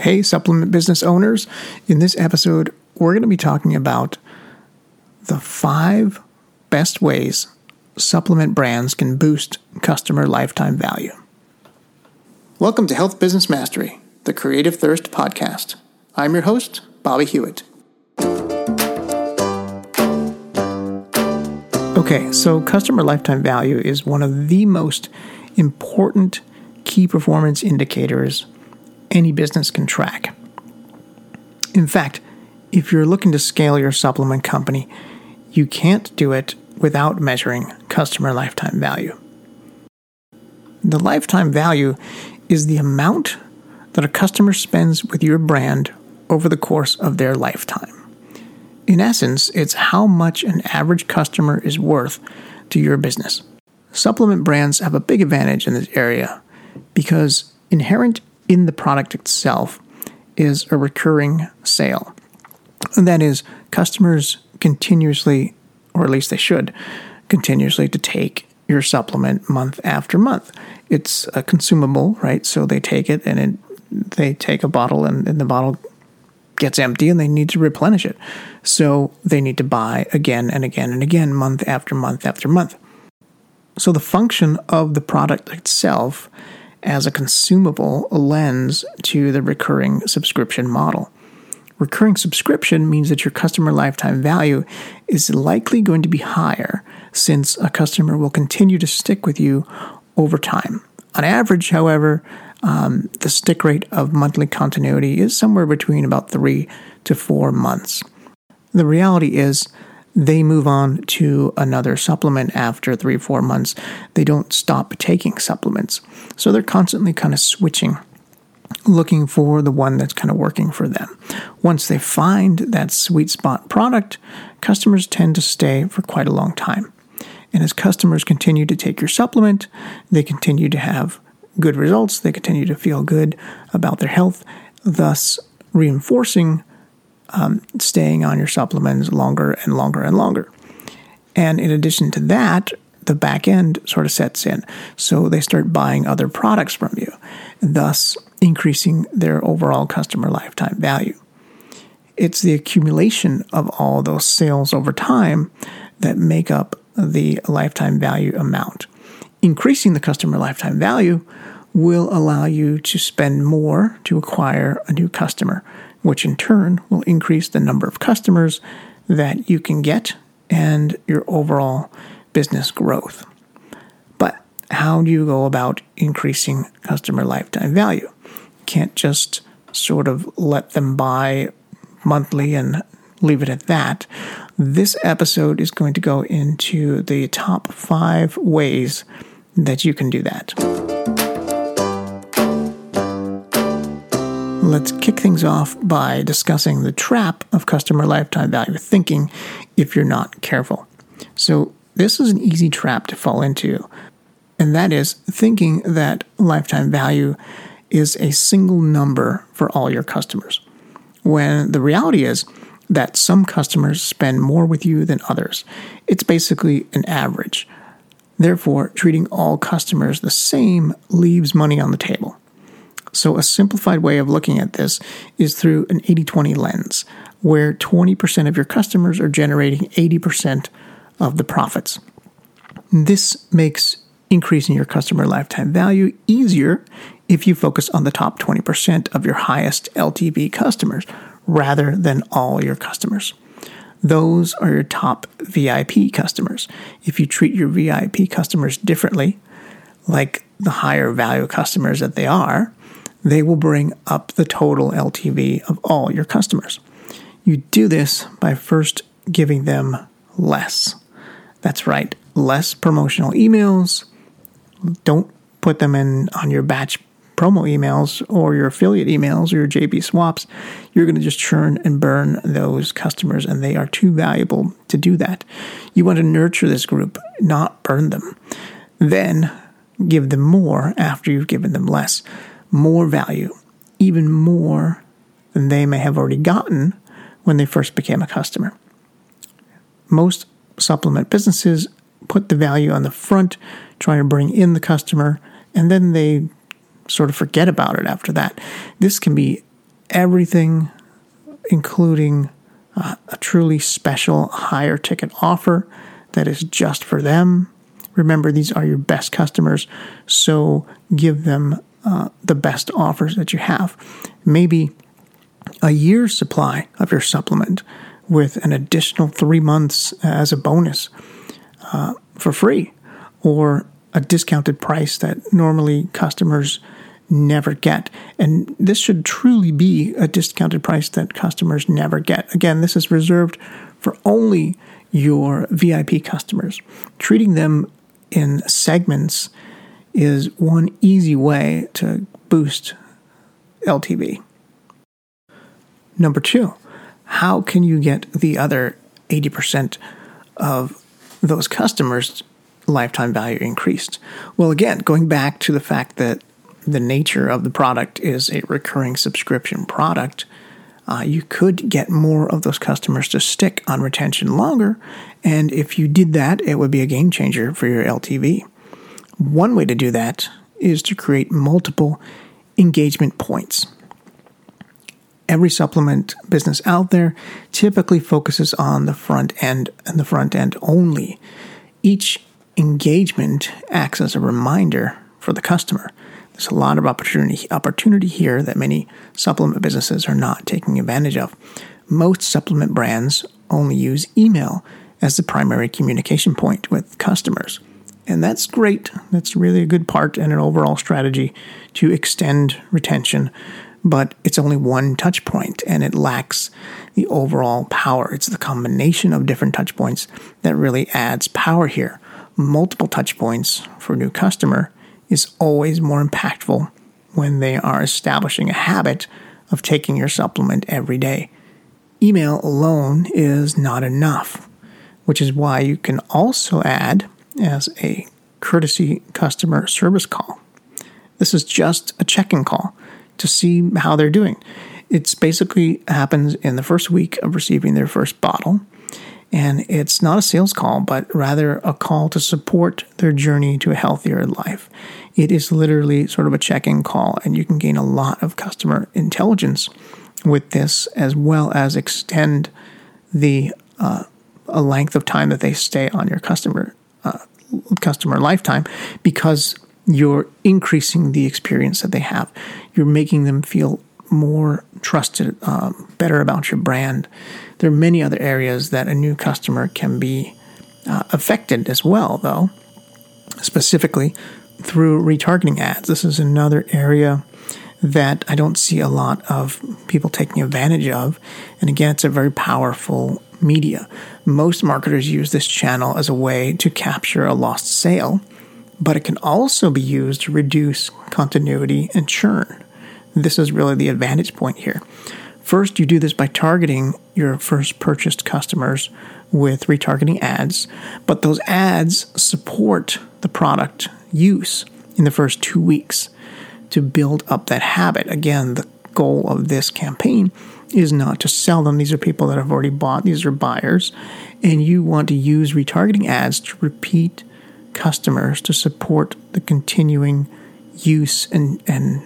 Hey, supplement business owners. In this episode, we're going to be talking about the five best ways supplement brands can boost customer lifetime value. Welcome to Health Business Mastery, the Creative Thirst podcast. I'm your host, Bobby Hewitt. Okay, so customer lifetime value is one of the most important key performance indicators any business can track. In fact, if you're looking to scale your supplement company, you can't do it without measuring customer lifetime value. The lifetime value is the amount that a customer spends with your brand over the course of their lifetime. In essence, it's how much an average customer is worth to your business. Supplement brands have a big advantage in this area because inherent in the product itself is a recurring sale. And that is, customers continuously, or at least they should, continuously to take your supplement month after month. It's a consumable, right? So they take it and it, they take a bottle and, and the bottle gets empty and they need to replenish it. So they need to buy again and again and again, month after month after month. So the function of the product itself as a consumable lens to the recurring subscription model. Recurring subscription means that your customer lifetime value is likely going to be higher since a customer will continue to stick with you over time. On average, however, um, the stick rate of monthly continuity is somewhere between about three to four months. The reality is, they move on to another supplement after three, four months. They don't stop taking supplements. So they're constantly kind of switching, looking for the one that's kind of working for them. Once they find that sweet spot product, customers tend to stay for quite a long time. And as customers continue to take your supplement, they continue to have good results, they continue to feel good about their health, thus reinforcing um, staying on your supplements longer and longer and longer. And in addition to that, the back end sort of sets in. So they start buying other products from you, thus increasing their overall customer lifetime value. It's the accumulation of all those sales over time that make up the lifetime value amount. Increasing the customer lifetime value will allow you to spend more to acquire a new customer which in turn will increase the number of customers that you can get and your overall business growth. But how do you go about increasing customer lifetime value? Can't just sort of let them buy monthly and leave it at that. This episode is going to go into the top five ways that you can do that. Let's kick things off by discussing the trap of customer lifetime value thinking if you're not careful. So, this is an easy trap to fall into, and that is thinking that lifetime value is a single number for all your customers. When the reality is that some customers spend more with you than others, it's basically an average. Therefore, treating all customers the same leaves money on the table. So, a simplified way of looking at this is through an 80 20 lens, where 20% of your customers are generating 80% of the profits. This makes increasing your customer lifetime value easier if you focus on the top 20% of your highest LTV customers rather than all your customers. Those are your top VIP customers. If you treat your VIP customers differently, like the higher value customers that they are, they will bring up the total LTV of all your customers. You do this by first giving them less. That's right, less promotional emails. Don't put them in on your batch promo emails or your affiliate emails or your JV swaps. You're going to just churn and burn those customers, and they are too valuable to do that. You want to nurture this group, not burn them. Then give them more after you've given them less more value, even more than they may have already gotten when they first became a customer. Most supplement businesses put the value on the front, trying to bring in the customer, and then they sort of forget about it after that. This can be everything, including uh, a truly special higher ticket offer that is just for them. Remember, these are your best customers, so give them uh, the best offers that you have. Maybe a year's supply of your supplement with an additional three months as a bonus uh, for free, or a discounted price that normally customers never get. And this should truly be a discounted price that customers never get. Again, this is reserved for only your VIP customers. Treating them in segments is one easy way to boost LTV. Number two, how can you get the other 80% of those customers' lifetime value increased? Well, again, going back to the fact that the nature of the product is a recurring subscription product, uh, you could get more of those customers to stick on retention longer. And if you did that, it would be a game changer for your LTV. One way to do that is to create multiple engagement points. Every supplement business out there typically focuses on the front end and the front end only. Each engagement acts as a reminder for the customer. There's a lot of opportunity opportunity here that many supplement businesses are not taking advantage of. Most supplement brands only use email as the primary communication point with customers. And that's great. That's really a good part and an overall strategy to extend retention, but it's only one touch point and it lacks the overall power. It's the combination of different touch points that really adds power here. Multiple touch points for a new customer is always more impactful when they are establishing a habit of taking your supplement every day. Email alone is not enough, which is why you can also add as a courtesy customer service call. This is just a check in call to see how they're doing. It's basically happens in the first week of receiving their first bottle. And it's not a sales call, but rather a call to support their journey to a healthier life. It is literally sort of a check in call, and you can gain a lot of customer intelligence with this, as well as extend the uh, a length of time that they stay on your customer uh, customer lifetime because you're increasing the experience that they have. You're making them feel more trusted, um, better about your brand. There are many other areas that a new customer can be uh, affected as well, though, specifically through retargeting ads. This is another area that I don't see a lot of people taking advantage of. And again, it's a very powerful media. Most marketers use this channel as a way to capture a lost sale, but it can also be used to reduce continuity and churn. This is really the advantage point here. First, you do this by targeting your first purchased customers with retargeting ads, but those ads support the product use in the first two weeks to build up that habit. Again, the goal of this campaign is not to sell them. These are people that have already bought, these are buyers. And you want to use retargeting ads to repeat customers to support the continuing use and, and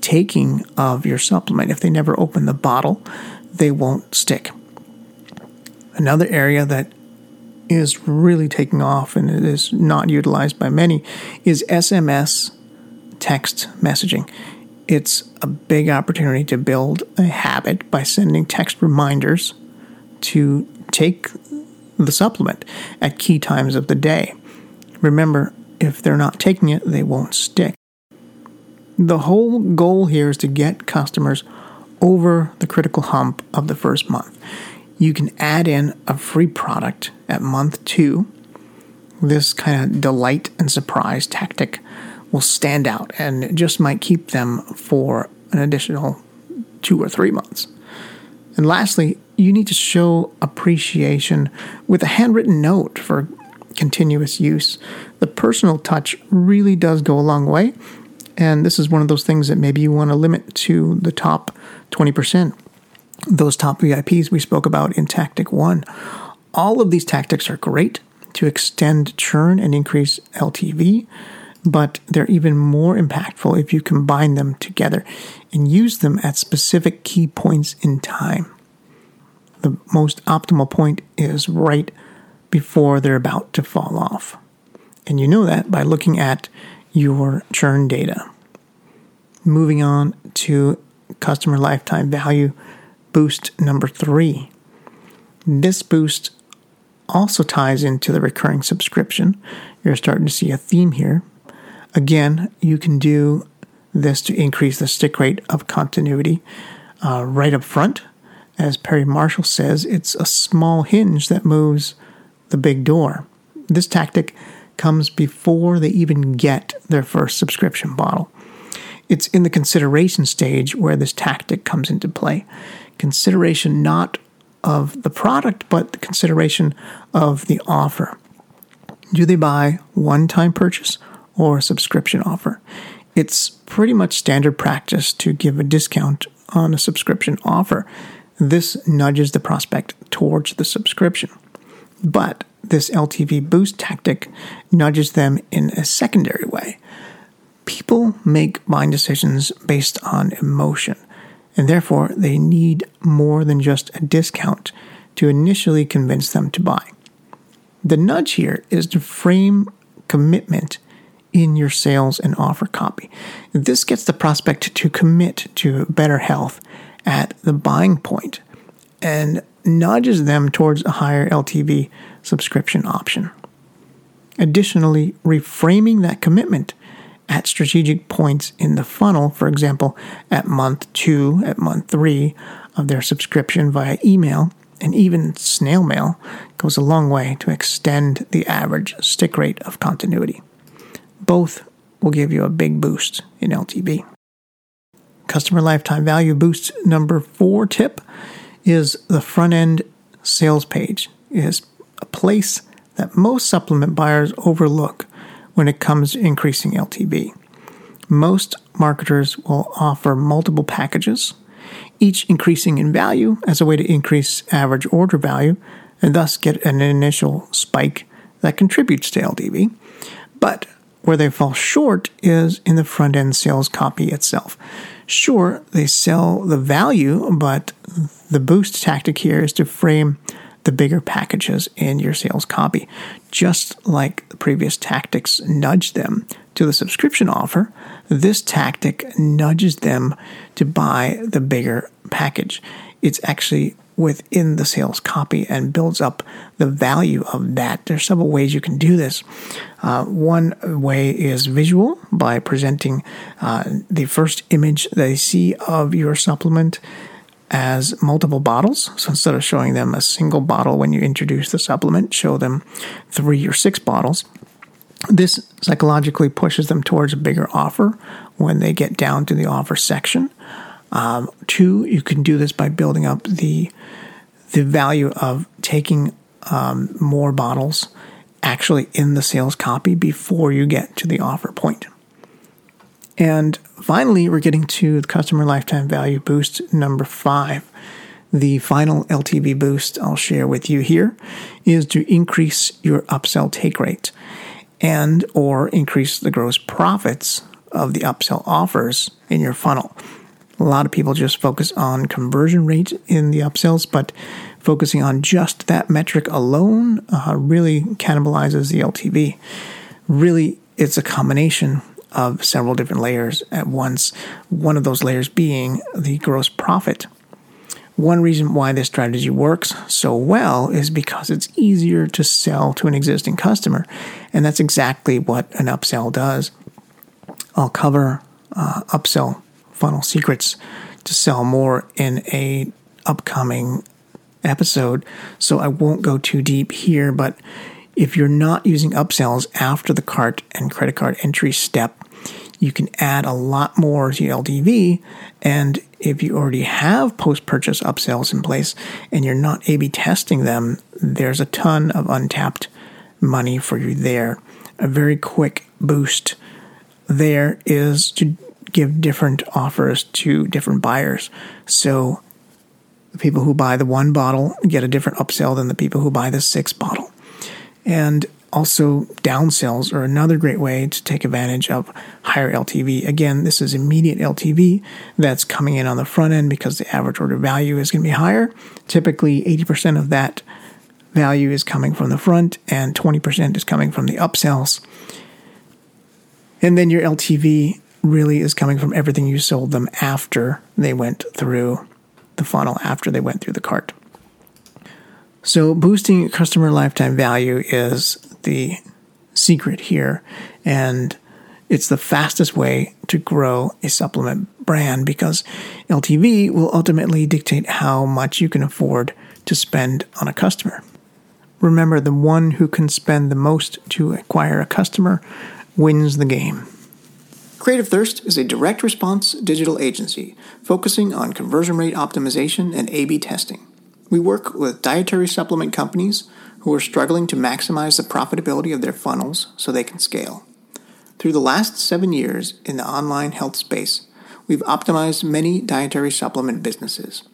taking of your supplement. If they never open the bottle, they won't stick. Another area that is really taking off and is not utilized by many is SMS text messaging. It's a big opportunity to build a habit by sending text reminders to take the supplement at key times of the day. Remember, if they're not taking it, they won't stick. The whole goal here is to get customers over the critical hump of the first month. You can add in a free product at month two. This kind of delight and surprise tactic will stand out and just might keep them for an additional two or three months. And lastly, you need to show appreciation with a handwritten note for continuous use. The personal touch really does go a long way, and this is one of those things that maybe you want to limit to the top 20%. Those top VIPs we spoke about in Tactic 1. All of these tactics are great to extend churn and increase LTV. But they're even more impactful if you combine them together and use them at specific key points in time. The most optimal point is right before they're about to fall off. And you know that by looking at your churn data. Moving on to customer lifetime value boost number three. This boost also ties into the recurring subscription. You're starting to see a theme here. Again, you can do this to increase the stick rate of continuity uh, right up front. As Perry Marshall says, it's a small hinge that moves the big door. This tactic comes before they even get their first subscription bottle. It's in the consideration stage where this tactic comes into play. Consideration not of the product, but the consideration of the offer. Do they buy one time purchase or subscription offer? It's pretty much standard practice to give a discount on a subscription offer. This nudges the prospect towards the subscription. But this LTV boost tactic nudges them in a secondary way. People make buying decisions based on emotion, and therefore they need more than just a discount to initially convince them to buy. The nudge here is to frame commitment in your sales and offer copy. This gets the prospect to commit to better health at the buying point and nudges them towards a higher LTV subscription option. Additionally, reframing that commitment at strategic points in the funnel, for example, at month two, at month three of their subscription via email, and even snail mail, goes a long way to extend the average stick rate of continuity. Both will give you a big boost in LTV. Customer lifetime value boost number four tip is the front end sales page is a place that most supplement buyers overlook when it comes to increasing LTV. Most marketers will offer multiple packages, each increasing in value as a way to increase average order value and thus get an initial spike that contributes to LTV. But where they fall short is in the front end sales copy itself. Sure, they sell the value, but the boost tactic here is to frame the bigger packages in your sales copy. Just like the previous tactics nudge them to the subscription offer, this tactic nudges them to buy the bigger package. It's actually within the sales copy and builds up the value of that. There's several ways you can do this. Uh, one way is visual by presenting uh, the first image they see of your supplement as multiple bottles. So instead of showing them a single bottle when you introduce the supplement, show them three or six bottles. This psychologically pushes them towards a bigger offer when they get down to the offer section. Um, two, you can do this by building up the the value of taking um, more bottles actually in the sales copy before you get to the offer point. And finally, we're getting to the customer lifetime value boost number five. The final LTV boost I'll share with you here is to increase your upsell take rate and or increase the gross profits of the upsell offers in your funnel. A lot of people just focus on conversion rate in the upsells, but focusing on just that metric alone uh, really cannibalizes the LTV. Really, it's a combination of several different layers at once, one of those layers being the gross profit. One reason why this strategy works so well is because it's easier to sell to an existing customer, and that's exactly what an upsell does. I'll cover uh, upsell funnel secrets to sell more in a upcoming episode, so I won't go too deep here, but if you're not using upsells after the cart and credit card entry step, you can add a lot more to your LTV. And if you already have post purchase upsells in place and you're not A B testing them, there's a ton of untapped money for you there. A very quick boost there is to give different offers to different buyers. So the people who buy the one bottle get a different upsell than the people who buy the six bottle. And also, downsells are another great way to take advantage of higher LTV. Again, this is immediate LTV that's coming in on the front end because the average order value is going to be higher. Typically, 80% of that value is coming from the front and 20% is coming from the upsells. And then your LTV really is coming from everything you sold them after they went through the funnel, after they went through the cart. So, boosting customer lifetime value is the secret here. And it's the fastest way to grow a supplement brand because LTV will ultimately dictate how much you can afford to spend on a customer. Remember, the one who can spend the most to acquire a customer wins the game. Creative Thirst is a direct response digital agency focusing on conversion rate optimization and A B testing. We work with dietary supplement companies who are struggling to maximize the profitability of their funnels so they can scale. Through the last seven years in the online health space, we've optimized many dietary supplement businesses.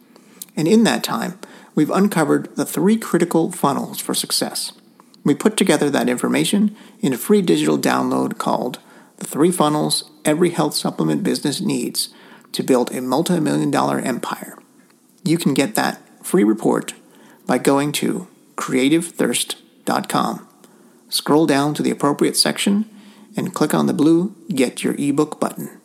And in that time, we've uncovered the three critical funnels for success. We put together that information in a free digital download called The Three Funnels Every Health Supplement Business Needs to Build a Multi Million Dollar Empire. You can get that free report by going to creativethirst.com. Scroll down to the appropriate section and click on the blue Get Your ebook button.